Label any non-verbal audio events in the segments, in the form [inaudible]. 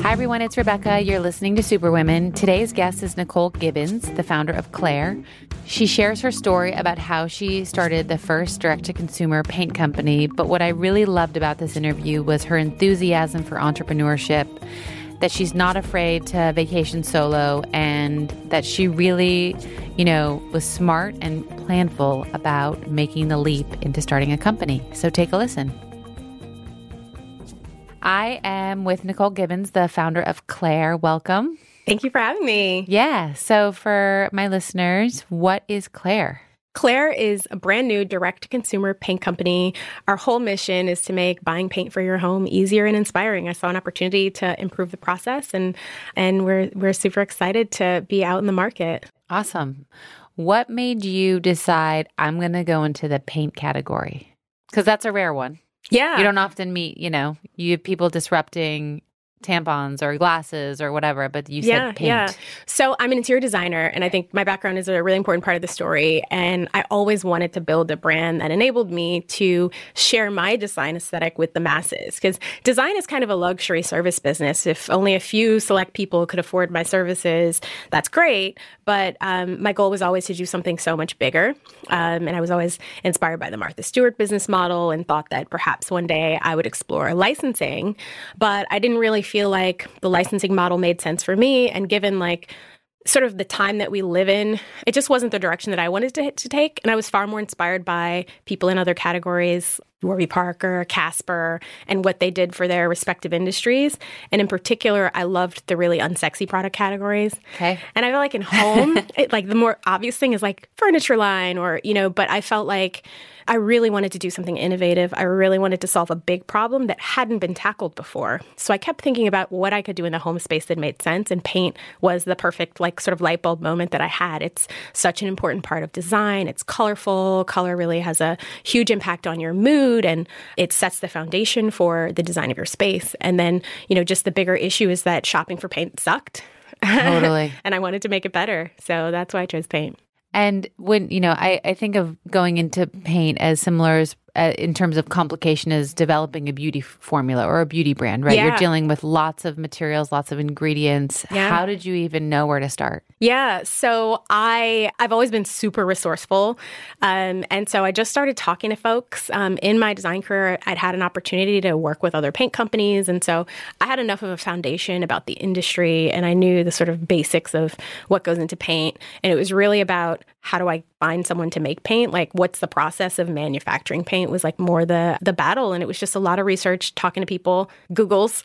Hi, everyone. It's Rebecca. You're listening to Superwomen. Today's guest is Nicole Gibbons, the founder of Clare. She shares her story about how she started the first direct to consumer paint company. But what I really loved about this interview was her enthusiasm for entrepreneurship, that she's not afraid to vacation solo, and that she really, you know, was smart and planful about making the leap into starting a company. So take a listen. I am with Nicole Gibbons, the founder of Clare. Welcome. Thank you for having me. Yeah. So, for my listeners, what is Clare? Clare is a brand new direct to consumer paint company. Our whole mission is to make buying paint for your home easier and inspiring. I saw an opportunity to improve the process and and we're we're super excited to be out in the market. Awesome. What made you decide I'm going to go into the paint category? Cuz that's a rare one. Yeah. You don't often meet, you know, you have people disrupting tampons or glasses or whatever, but you yeah, said paint. Yeah. So I'm an interior designer, and I think my background is a really important part of the story. And I always wanted to build a brand that enabled me to share my design aesthetic with the masses. Because design is kind of a luxury service business. If only a few select people could afford my services, that's great. But um, my goal was always to do something so much bigger. Um, and I was always inspired by the Martha Stewart business model and thought that perhaps one day I would explore licensing. But I didn't really feel like the licensing model made sense for me. And given like sort of the time that we live in, it just wasn't the direction that I wanted to, to take. And I was far more inspired by people in other categories, Warby Parker, Casper, and what they did for their respective industries. And in particular, I loved the really unsexy product categories. Okay. And I feel like in home, [laughs] it, like the more obvious thing is like furniture line or, you know, but I felt like I really wanted to do something innovative. I really wanted to solve a big problem that hadn't been tackled before. So I kept thinking about what I could do in the home space that made sense, and paint was the perfect, like, sort of light bulb moment that I had. It's such an important part of design. It's colorful. Color really has a huge impact on your mood, and it sets the foundation for the design of your space. And then, you know, just the bigger issue is that shopping for paint sucked. Totally. [laughs] and I wanted to make it better. So that's why I chose paint. And when, you know, I, I think of going into paint as similar as uh, in terms of complication is developing a beauty formula or a beauty brand, right? Yeah. You're dealing with lots of materials, lots of ingredients. Yeah. How did you even know where to start? Yeah, so I I've always been super resourceful, um, and so I just started talking to folks um, in my design career. I'd had an opportunity to work with other paint companies, and so I had enough of a foundation about the industry, and I knew the sort of basics of what goes into paint. And it was really about how do I find someone to make paint? Like, what's the process of manufacturing paint? Was like more the the battle, and it was just a lot of research, talking to people, Google's,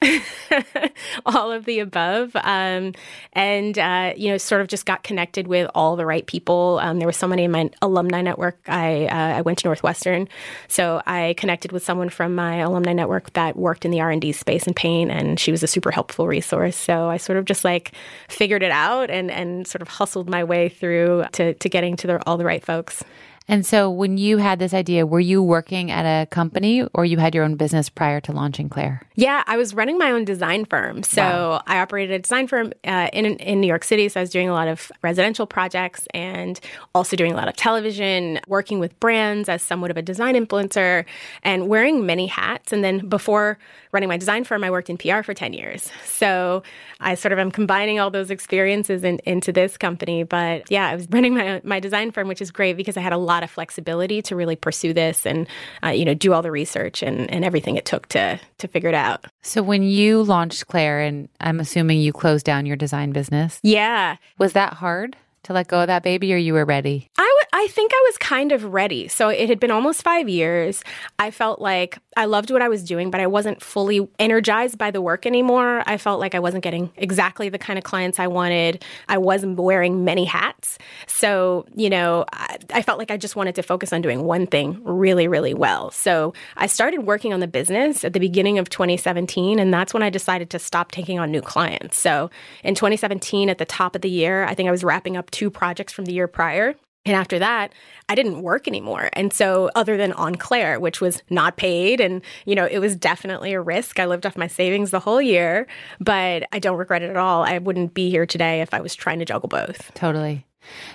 [laughs] all of the above, um, and uh, you know, sort of just got connected with all the right people. Um, there was somebody in my alumni network. I uh, I went to Northwestern, so I connected with someone from my alumni network that worked in the R and D space in paint, and she was a super helpful resource. So I sort of just like figured it out and and sort of hustled my way through to to getting to the, all the right folks. And so when you had this idea, were you working at a company or you had your own business prior to launching Clare? Yeah, I was running my own design firm. So Wow. I operated a design firm uh, in in New York City. So I was doing a lot of residential projects and also doing a lot of television, working with brands as somewhat of a design influencer, and wearing many hats. And then before running my design firm, I worked in PR for ten years. So I sort of am combining all those experiences in, into this company. But yeah, I was [laughs] running my my design firm, which is great because I had a lot of flexibility to really pursue this and uh, you know do all the research and, and everything it took to to figure it out. So when you launched Clare, and I'm assuming you closed down your design business, Yeah. was that hard to let go of that baby or you were ready? I would- I think I was kind of ready. So it had been almost five years. I felt like I loved what I was doing, but I wasn't fully energized by the work anymore. I felt like I wasn't getting exactly the kind of clients I wanted. I wasn't wearing many hats. So, you know, I, I felt like I just wanted to focus on doing one thing really, really well. So I started working on the business at the beginning of 2017, and that's when I decided to stop taking on new clients. So in 2017, at the top of the year, I think I was wrapping up two projects from the year prior. And after that, I didn't work anymore. And so, other than on Clare, which was not paid, and you know, it was definitely a risk. I lived off my savings the whole year, but I don't regret it at all. I wouldn't be here today if I was trying to juggle both. Totally.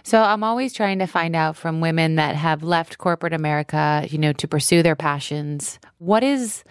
So I'm always trying to find out from women that have left corporate America, you know, to pursue their passions. What is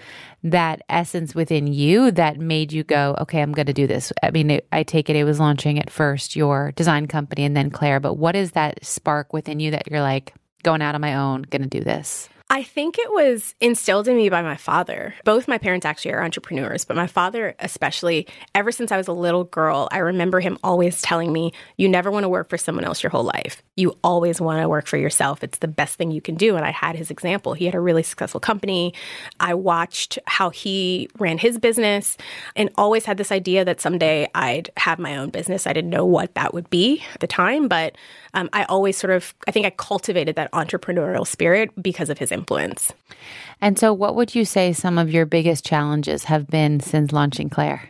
that essence within you that made you go, okay, I'm going to do this? I mean, it, I take it it was launching at first your design company and then Clare, but what is that spark within you that you're like going out on my own, going to do this? I think it was instilled in me by my father. Both my parents actually are entrepreneurs, but my father, especially, ever since I was a little girl, I remember him always telling me, You never want to work for someone else your whole life. You always want to work for yourself. It's the best thing you can do. And I had his example. He had a really successful company. I watched how he ran his business and always had this idea that someday I'd have my own business. I didn't know what that would be at the time, but um, I always sort of, I think I cultivated that entrepreneurial spirit because of his influence. And so, what would you say some of your biggest challenges have been since launching Clare?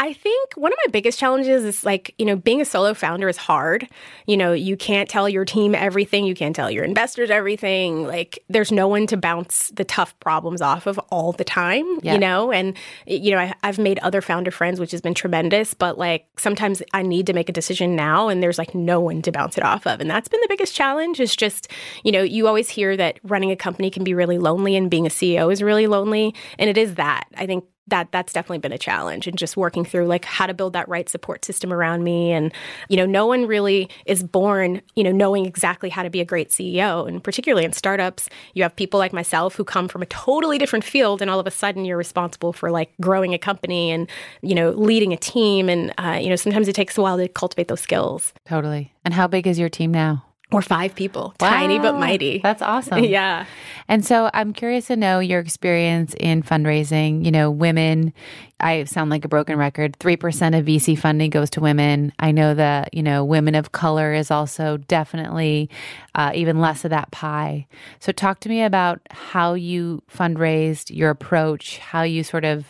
I think one of my biggest challenges is like, you know, being a solo founder is hard. You know, you can't tell your team everything, you can't tell your investors everything. Like, there's no one to bounce the tough problems off of all the time, yeah. you know? And, you know, I, I've made other founder friends, which has been tremendous, but like sometimes I need to make a decision now and there's like no one to bounce it off of. And that's been the biggest challenge is just, you know, you always hear that running a company can be really lonely and being a CEO is really lonely. And it is that. I think that that's definitely been a challenge and just working through like how to build that right support system around me. And you know no one really is born you know knowing exactly how to be a great CEO and particularly in startups you have people like myself who come from a totally different field and all of a sudden you're responsible for like growing a company and you know leading a team. And uh, you know sometimes it takes a while to cultivate those skills. Totally. And how big is your team now or five people, wow. tiny but mighty. That's awesome. [laughs] yeah. And so I'm curious to know your experience in fundraising. You know, women, I sound like a broken record. 3% of VC funding goes to women. I know that, you know, women of color is also definitely uh, even less of that pie. So talk to me about how you fundraised, your approach, how you sort of,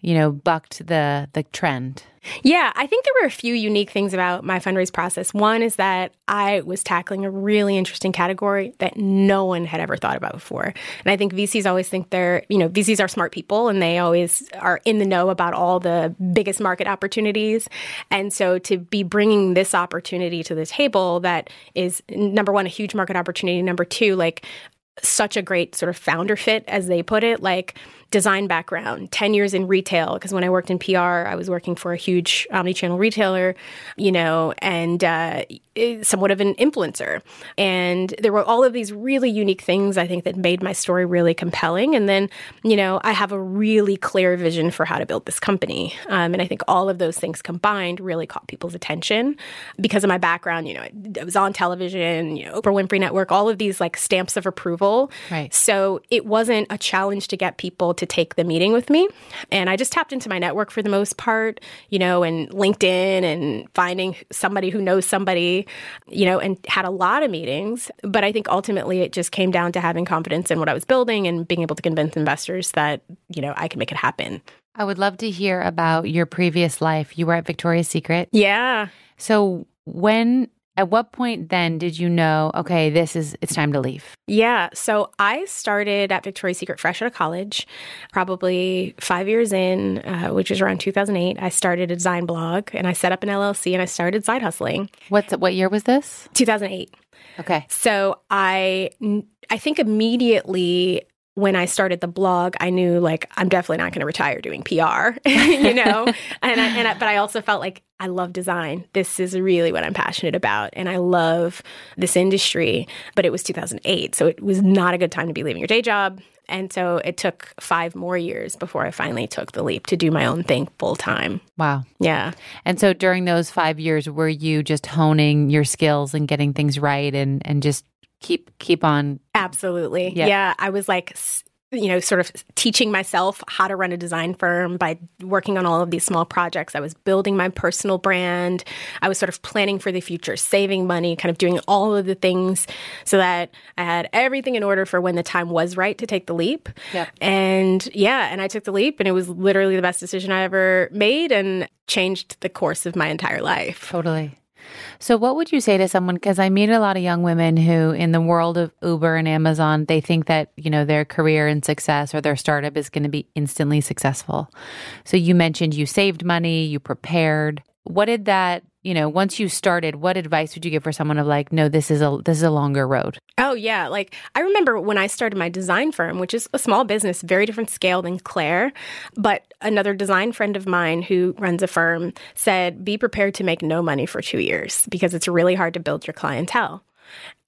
you know, bucked the the trend. Yeah, I think there were a few unique things about my fundraise process. One is that I was tackling a really interesting category that no one had ever thought about before. And I think VCs always think they're, you know, VCs are smart people and they always are in the know about all the biggest market opportunities. And so to be bringing this opportunity to the table that is number one, a huge market opportunity, number two, like such a great sort of founder fit, as they put it, like design background, 10 years in retail, because when I worked in PR, I was working for a huge omni-channel retailer, you know, and uh, somewhat of an influencer. And there were all of these really unique things, I think, that made my story really compelling. And then, you know, I have a really clear vision for how to build this company. Um, and I think all of those things combined really caught people's attention because of my background. You know, I was on television, you know, Oprah Winfrey Network, all of these like stamps of approval. Right. So it wasn't a challenge to get people to take the meeting with me. And I just tapped into my network for the most part, you know, and LinkedIn and finding somebody who knows somebody, you know, and had a lot of meetings. But I think ultimately it just came down to having confidence in what I was building and being able to convince investors that, you know, I can make it happen. I would love to hear about your previous life. You were at Victoria's Secret. Yeah. So when at what point then did you know, okay, this is, it's time to leave? Yeah. So I started at Victoria's Secret fresh out of college, probably five years in, uh, which was around 2008. I started a design blog and I set up an LLC and I started side hustling. What's, what year was this? 2008. Okay. So I, I think immediately when I started the blog, I knew like I'm definitely not going to retire doing PR, [laughs] you know. and I, and I, but I also felt like I love design. This is really what I'm passionate about, and I love this industry. But it was 2008, so it was not a good time to be leaving your day job. And so it took five more years before I finally took the leap to do my own thing full time. Wow. Yeah. And so during those five years, were you just honing your skills and getting things right and, and just keep keep on. Absolutely. Yeah. yeah. I was like you know sort of teaching myself how to run a design firm by working on all of these small projects. I was building my personal brand. I was sort of planning for the future saving money kind of doing all of the things so that i had everything in order for when the time was right to take the leap. Yep. and yeah and i took the leap and it was literally the best decision i ever made and changed the course of my entire life. Totally so, what would you say to someone? Because I meet a lot of young women who, in the world of Uber and Amazon, they think that, you know, their career and success or their startup is going to be instantly successful. So, you mentioned you saved money, you prepared. What did that you know once you started what advice would you give for someone of like no this is a this is a longer road oh yeah. Like i remember when i started my design firm which is a small business very different scale than clare but another design friend of mine who runs a firm said be prepared to make no money for two years because it's really hard to build your clientele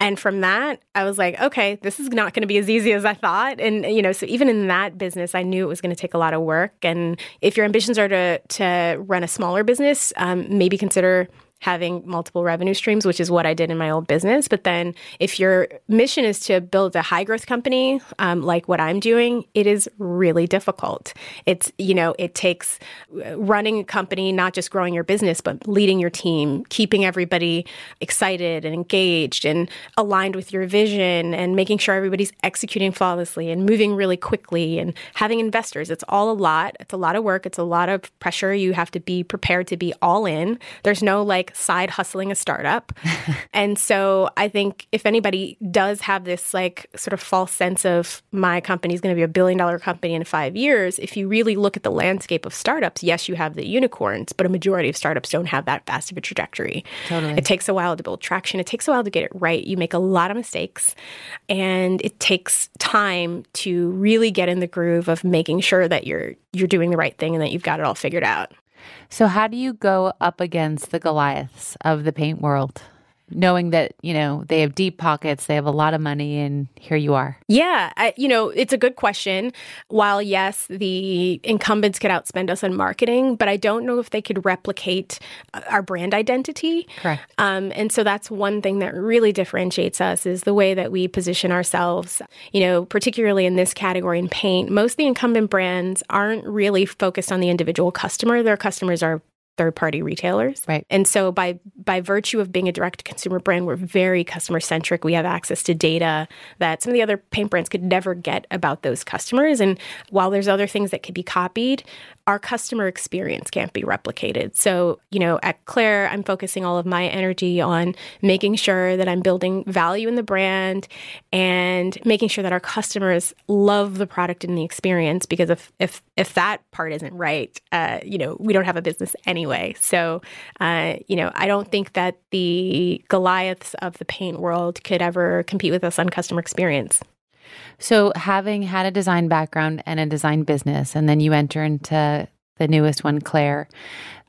and from that, I was like, okay, this is not going to be as easy as I thought. And, you know, so even in that business, I knew it was going to take a lot of work. And if your ambitions are to, to run a smaller business, um, maybe consider having multiple revenue streams, which is what I did in my old business. But then if your mission is to build a high growth company, um, like what I'm doing, it is really difficult. It's, you know, it takes uh, running a company, not just growing your business, but leading your team, keeping everybody excited and engaged and aligned with your vision and making sure everybody's executing flawlessly and moving really quickly and having investors. It's all a lot. It's a lot of work. It's a lot of pressure. You have to be prepared to be all in. There's no like, side hustling a startup. [laughs] and so I think if anybody does have this like sort of false sense of my company is going to be a billion dollar company in five years, if you really look at the landscape of startups, yes, you have the unicorns, but a majority of startups don't have that fast of a trajectory. Totally. It takes a while to build traction. It takes a while to get it right. You make a lot of mistakes and it takes time to really get in the groove of making sure that you're you're doing the right thing and that you've got it all figured out. So, how do you go up against the Goliaths of the paint world? Knowing that you know they have deep pockets they have a lot of money and here you are. Yeah I, you know it's a good question. While yes the incumbents could outspend us on marketing but i don't know if they could replicate uh, our brand identity. Correct. Um, and so that's one thing that really differentiates us is the way that we position ourselves. You know particularly in this category in paint most of the incumbent brands aren't really focused on the individual customer. Their customers are third party retailers. Right. And so by by virtue of being a direct consumer brand, we're very customer centric. We have access to data that some of the other paint brands could never get about those customers. And while there's other things that could be copied, our customer experience can't be replicated. So, you know, at Clare, I'm focusing all of my energy on making sure that I'm building value in the brand and making sure that our customers love the product and the experience. Because if if if that part isn't right, uh, you know, we don't have a business anyway. So, uh, you know, I don't think that the Goliaths of the paint world could ever compete with us on customer experience. So, having had a design background and a design business, and then you enter into the newest one, Clare,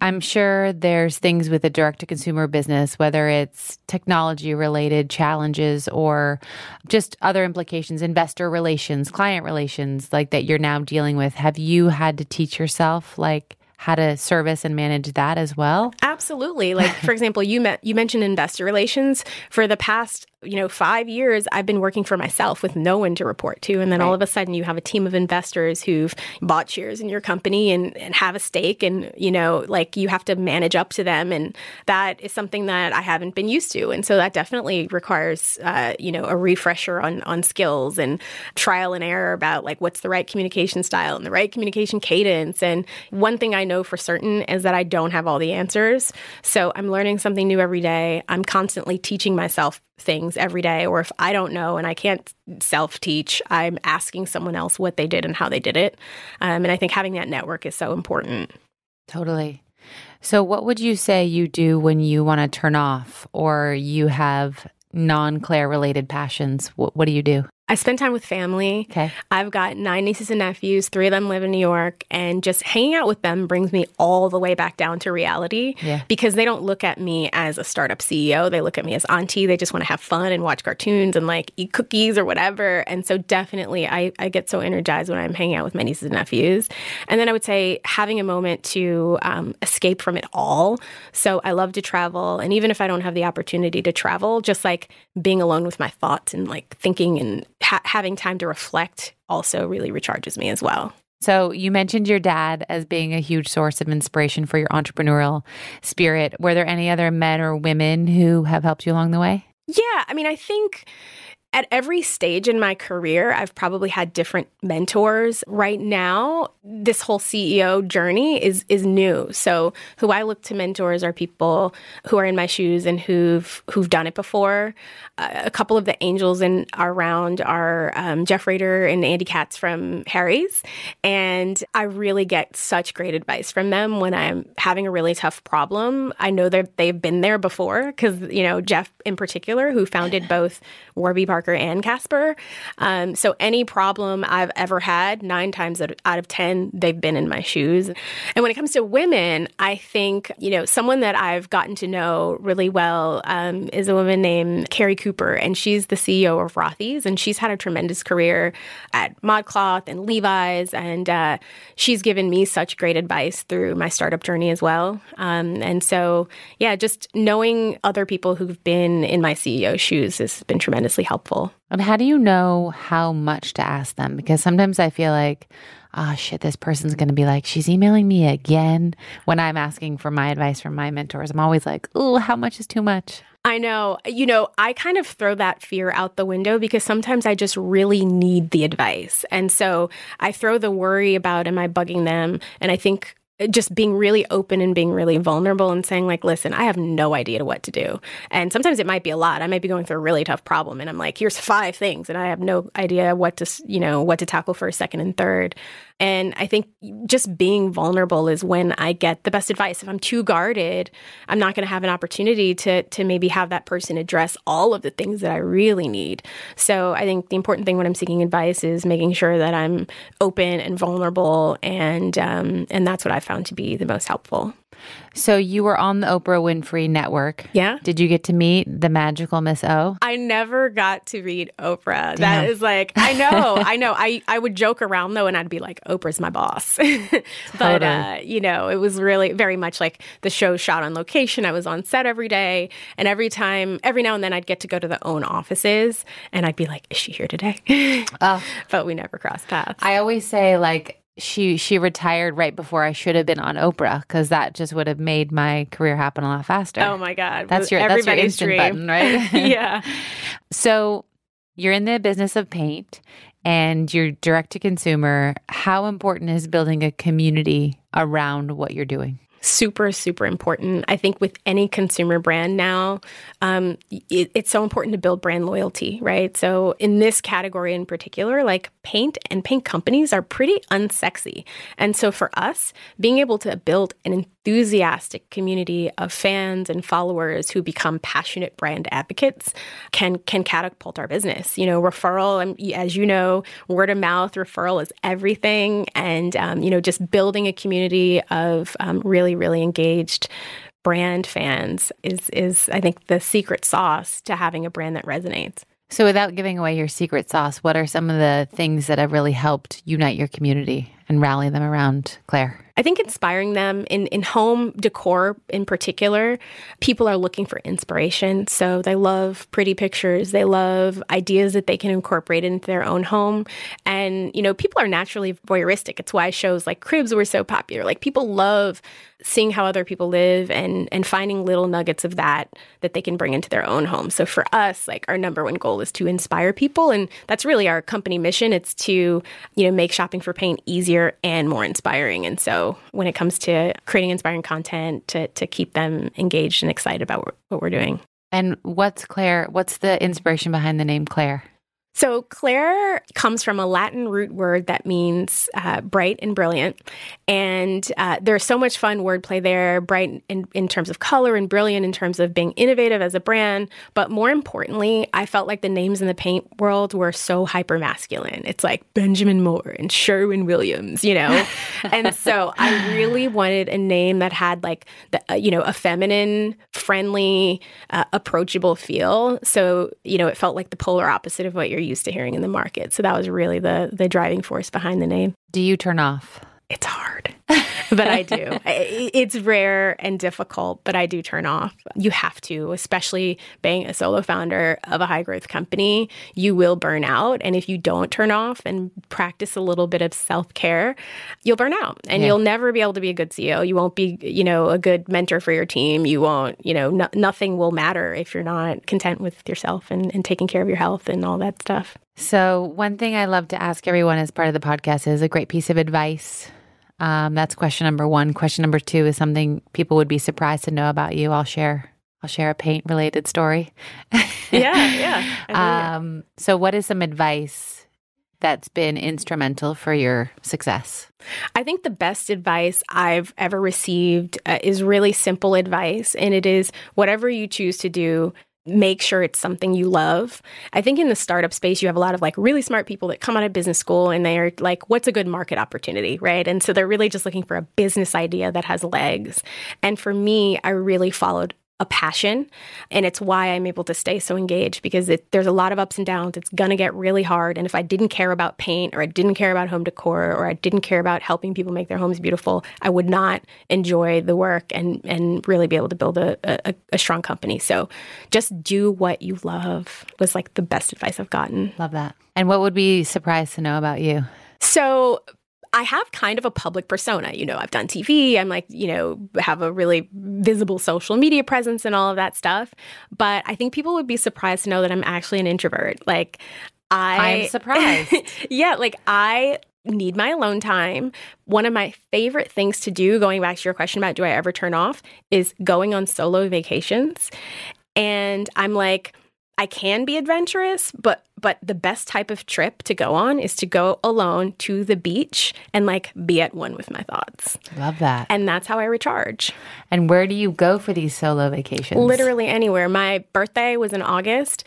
I'm sure there's things with a direct to consumer business, whether it's technology related challenges or just other implications, investor relations, client relations, like that you're now dealing with. Have you had to teach yourself, like, how to service and manage that as well? Absolutely. Like for [laughs] example, you met you mentioned investor relations. For the past you know, five years I've been working for myself with no one to report to. And then right. all of a sudden you have a team of investors who've bought shares in your company and, and have a stake. And, you know, like you have to manage up to them. And that is something that I haven't been used to. And so that definitely requires, uh, you know, a refresher on, on skills and trial and error about like what's the right communication style and the right communication cadence. And one thing I know for certain is that I don't have all the answers. So I'm learning something new every day. I'm constantly teaching myself things every day, or if I don't know and I can't self teach, I'm asking someone else what they did and how they did it. Um, and I think having that network is so important. Totally. So, what would you say you do when you want to turn off or you have non Clare related passions? What, what do you do? I spend time with family. Okay. I've got nine nieces and nephews. Three of them live in New York. And just hanging out with them brings me all the way back down to reality yeah. because they don't look at me as a startup CEO. They look at me as auntie. They just want to have fun and watch cartoons and like eat cookies or whatever. And so definitely I, I get so energized when I'm hanging out with my nieces and nephews. And then I would say having a moment to um, escape from it all. So I love to travel. And even if I don't have the opportunity to travel, just like being alone with my thoughts and like thinking and ha- having time to reflect also really recharges me as well. So, you mentioned your dad as being a huge source of inspiration for your entrepreneurial spirit. Were there any other men or women who have helped you along the way? Yeah, I mean, I think at every stage in my career, I've probably had different mentors. Right now, this whole CEO journey is is new. So, who I look to mentors are people who are in my shoes and who've who've done it before. Uh, a couple of the angels in our round are um, Jeff Raider and Andy Katz from Harry's, and I really get such great advice from them when I'm having a really tough problem. I know that they've been there before because you know Jeff in particular, who founded both Warby Parker Parker and Casper. Um, so any problem I've ever had, nine times out of 10, they've been in my shoes. And when it comes to women, I think, you know, someone that I've gotten to know really well um, is a woman named Kerry Cooper, and she's the CEO of Rothy's, and she's had a tremendous career at ModCloth and Levi's, and uh, she's given me such great advice through my startup journey as well. Um, and so, yeah, just knowing other people who've been in my CEO shoes has been tremendously helpful helpful. And how do you know how much to ask them? Because sometimes I feel like, oh shit, this person's going to be like, she's emailing me again when I'm asking for my advice from my mentors. I'm always like, oh, how much is too much? I know. You know, I kind of throw that fear out the window because sometimes I just really need the advice. And so I throw the worry about, am I bugging them? And I think Uh, just being really open and being really vulnerable and saying like listen i have no idea what to do. And sometimes it might be a lot. I might be going through a really tough problem and i'm like here's five things and i have no idea what to you know what to tackle for a second and third and I think just being vulnerable is when I get the best advice. If I'm too guarded, I'm not going to have an opportunity to to maybe have that person address all of the things that I really need. So I think the important thing when I'm seeking advice is making sure that I'm open and vulnerable, and um, and that's what I found to be the most helpful. So you were on the Oprah Winfrey Network. Yeah. Did you get to meet the magical Miss O? I never got to read Oprah. Damn. That is like I know, I know. I I would joke around though, and I'd be like, Oprah's my boss. [laughs] but uh, you know, it was really very much like the show shot on location. I was on set every day, and every time, every now and then, I'd get to go to the own offices, and I'd be like, Is she here today? [laughs] oh. But we never crossed paths. I always say like she she retired right before I should have been on Oprah because that just would have made my career happen a lot faster. Oh my god, that's your that's your instant dream. button, right? [laughs] yeah. so you're in the business of paint and you're direct to consumer. How important is building a community around what you're doing? super, super important. I think with any consumer brand now, um, it, it's so important to build brand loyalty, right? So in this category in particular, like paint and paint companies are pretty unsexy. And so for us, being able to build an enthusiastic community of fans and followers who become passionate brand advocates can can catapult our business. You know, referral, and as you know, word of mouth referral is everything, and um, you know, just building a community of um, really really engaged brand fans is is I think the secret sauce to having a brand that resonates. So, without giving away your secret sauce, what are some of the things that have really helped unite your community and rally them around Clare? I think inspiring them in, in home decor in particular, people are looking for inspiration. So they love pretty pictures. They love ideas that they can incorporate into their own home. And, you know, people are naturally voyeuristic. It's why shows like Cribs were so popular. Like people love seeing how other people live and and finding little nuggets of that that they can bring into their own home. So for us, like our number one goal is to inspire people and that's really our company mission. It's to, you know, make shopping for paint easier and more inspiring. And so when it comes to creating inspiring content to, to keep them engaged and excited about what, we're doing. And what's Clare? What's the inspiration behind the name Clare? So, Clare comes from a Latin root word that means uh, bright and brilliant. And uh, there's so much fun wordplay there bright in, in terms of color and brilliant in terms of being innovative as a brand. But more importantly, I felt like the names in the paint world were so hyper masculine. It's like Benjamin Moore and Sherwin Williams, you know? [laughs] and so I really wanted a name that had like, the, uh, you know, a feminine, friendly, uh, approachable feel. So, you know, it felt like the polar opposite of what you're used to hearing in the market. So that was really the the driving force behind the name. Do you turn off? It's hard. [laughs] but I do. It's rare and difficult, but I do turn off. You have to, especially being a solo founder of a high growth company, you will burn out. And if you don't turn off and practice a little bit of self care, you'll burn out and yeah. you'll never be able to be a good CEO. You won't be, you know, a good mentor for your team. You won't, you know, no, nothing will matter if you're not content with yourself and, and taking care of your health and all that stuff. So, one thing I love to ask everyone as part of the podcast is a great piece of advice. Um, that's question number one. Question number two is something people would be surprised to know about you. I'll share. I'll share a paint related story. yeah, yeah. [laughs] Um, so, what is some advice that's been instrumental for your success? I think the best advice I've ever received uh, is really simple advice, and it is whatever you choose to do, make sure it's something you love. I think in the startup space, you have a lot of like really smart people that come out of business school and they are like, what's a good market opportunity, right? And so they're really just looking for a business idea that has legs. And for me, I really followed a passion and it's why i'm able to stay so engaged because it, there's a lot of ups and downs. It's going to get really hard and if i didn't care about paint or i didn't care about home decor or i didn't care about helping people make their homes beautiful i would not enjoy the work and and really be able to build a, a, a strong company. So just do what you love was like the best advice i've gotten. Love that. And what would be surprised to know about you? So I have kind of a public persona. You know, I've done TV, I'm like, you know, have a really visible social media presence and all of that stuff. But I think people would be surprised to know that I'm actually an introvert. Like, I. I'm surprised. [laughs] yeah, like I need my alone time. One of my favorite things to do, going back to your question about do I ever turn off, is going on solo vacations. And I'm like, I can be adventurous, but but the best type of trip to go on is to go alone to the beach and like be at one with my thoughts. Love that. And that's how I recharge. And where do you go for these solo vacations? Literally anywhere. My birthday was in August.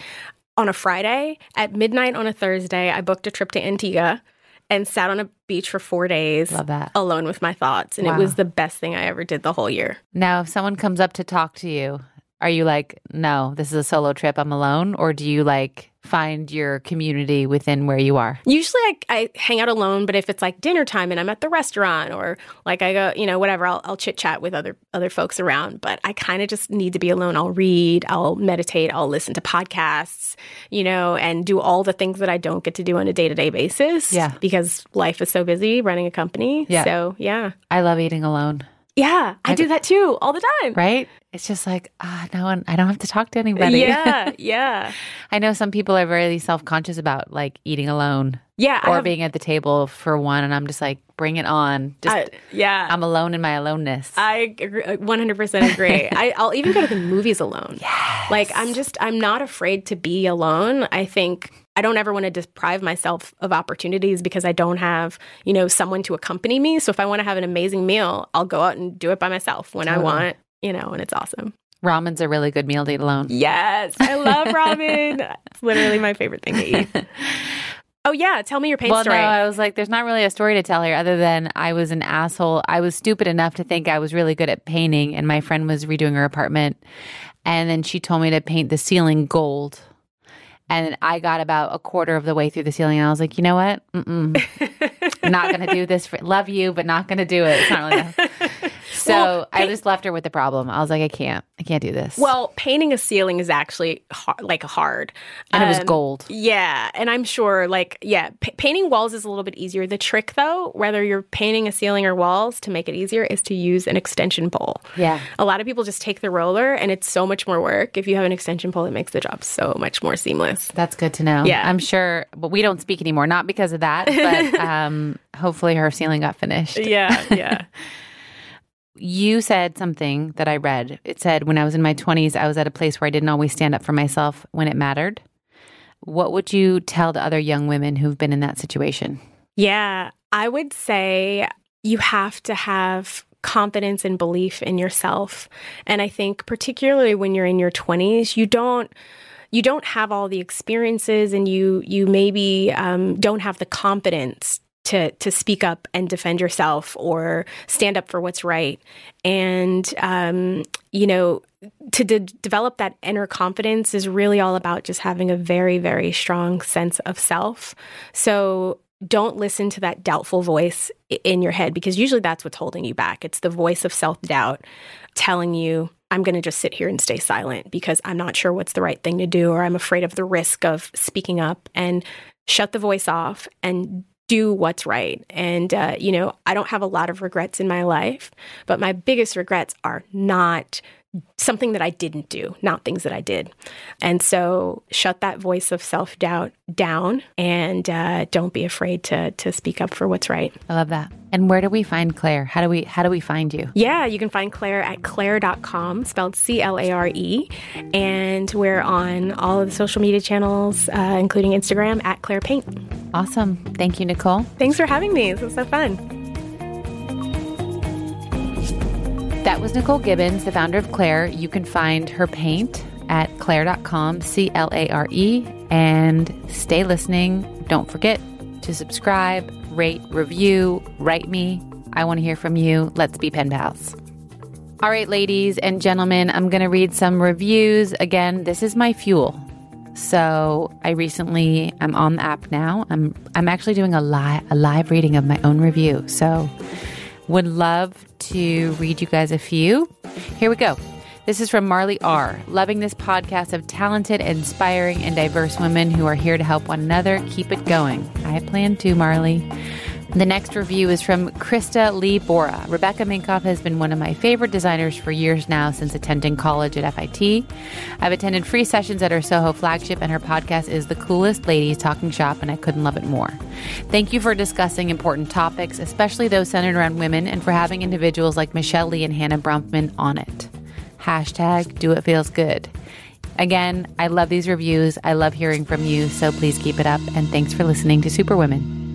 On a Friday at midnight on a Thursday, I booked a trip to Antigua and sat on a beach for four days Love that. alone with my thoughts. And wow. it was the best thing I ever did the whole year. Now, if someone comes up to talk to you are you like, no, this is a solo trip, I'm alone? Or do you like find your community within where you are? Usually I, I hang out alone, but if it's like dinner time and I'm at the restaurant or like I go, you know, whatever, I'll, I'll chit chat with other other folks around. But I kind of just need to be alone. I'll read, I'll meditate, I'll listen to podcasts, you know, and do all the things that I don't get to do on a day to day basis. Yeah. Because life is so busy running a company. Yeah. So yeah. I love eating alone. Yeah, I, I do that too all the time. Right? It's just like, ah, no one, I don't have to talk to anybody. Yeah, [laughs] yeah. I know some people are very self conscious about like eating alone. Yeah. Or have, being at the table for one. And I'm just like, bring it on. Just, I, yeah. I'm alone in my aloneness. I agree, 100% agree. [laughs] I, I'll even go to the movies alone. Yes. Like, I'm just, I'm not afraid to be alone. I think I don't ever want to deprive myself of opportunities because I don't have, you know, someone to accompany me. So if I want to have an amazing meal, I'll go out and do it by myself when totally. I want, you know, and it's awesome. Ramen's a really good meal to eat alone. Yes, I love ramen. it's literally my favorite thing to eat. [laughs] Oh yeah, tell me your pain well, story. no, I was like, there's not really a story to tell here, other than I was an asshole. I was stupid enough to think I was really good at painting, and my friend was redoing her apartment, and then she told me to paint the ceiling gold. And I got about a quarter of the way through the ceiling, and I was like, you know what? [laughs] not going to do this. For, love you, but not going to do it. It's not really. [laughs] So well, I just left her with the problem. I was like, I can't, I can't do this. Well, painting a ceiling is actually hard, like hard, and um, it was um, gold. Yeah, and I'm sure, like, yeah, p- painting walls is a little bit easier. The trick, though, whether you're painting a ceiling or walls, to make it easier, is to use an extension pole. Yeah, a lot of people just take the roller, and it's so much more work. If you have an extension pole, it makes the job so much more seamless. That's good to know. Yeah, I'm sure, but we don't speak anymore, not because of that, but [laughs] um, hopefully her ceiling got finished. Yeah, yeah. [laughs] you said something that I read. It said, when I was in my 20s, I was at a place where I didn't always stand up for myself when it mattered. What would you tell to other young women who've been in that situation? Yeah, I would say you have to have confidence and belief in yourself. And I think particularly when you're in your 20s, you don't you don't have all the experiences and you you maybe um, don't have the confidence to to speak up and defend yourself or stand up for what's right. And um, you know to de- develop that inner confidence is really all about just having a very very strong sense of self. So don't listen to that doubtful voice in your head because usually that's what's holding you back. It's the voice of self doubt telling you, I'm going to just sit here and stay silent because I'm not sure what's the right thing to do, or I'm afraid of the risk of speaking up. And shut the voice off and do what's right. And, uh, you know, I don't have a lot of regrets in my life, but my biggest regrets are not something that I didn't do, not things that I did. And so shut that voice of self doubt down and uh, don't be afraid to, to speak up for what's right. I love that. And where do we find Clare? How do we how do we find you? Yeah, you can find Clare at clare.com, spelled C L A R E. And we're on all of the social media channels, uh, including Instagram at Claire Paint. Awesome. Thank you, Nicole. Thanks for having me. This was so fun. That was Nicole Gibbons, the founder of Clare. You can find her paint at clare.com, C L A R E, and stay listening. Don't forget to subscribe, rate, review, write me. I want to hear from you. Let's be pen pals. All right, ladies and gentlemen, I'm going to read some reviews. Again, this is my fuel. So I recently I'm on the app now. I'm I'm actually doing a live a live reading of my own review. So would love to read you guys a few. Here we go. This is from Marley R. Loving this podcast of talented, inspiring, and diverse women who are here to help one another. Keep it going. I plan to, Marley. The next review is from Krista Lee Bora. Rebecca Minkoff has been one of my favorite designers for years now since attending college at FIT. I've attended free sessions at her Soho flagship, and her podcast is The Coolest Ladies Talking Shop, and I couldn't love it more. Thank you for discussing important topics, especially those centered around women, and for having individuals like Michelle Lee and Hannah Bronfman on it. Hashtag do it feels good. Again, I love these reviews. I love hearing from you, so please keep it up. And thanks for listening to Superwomen.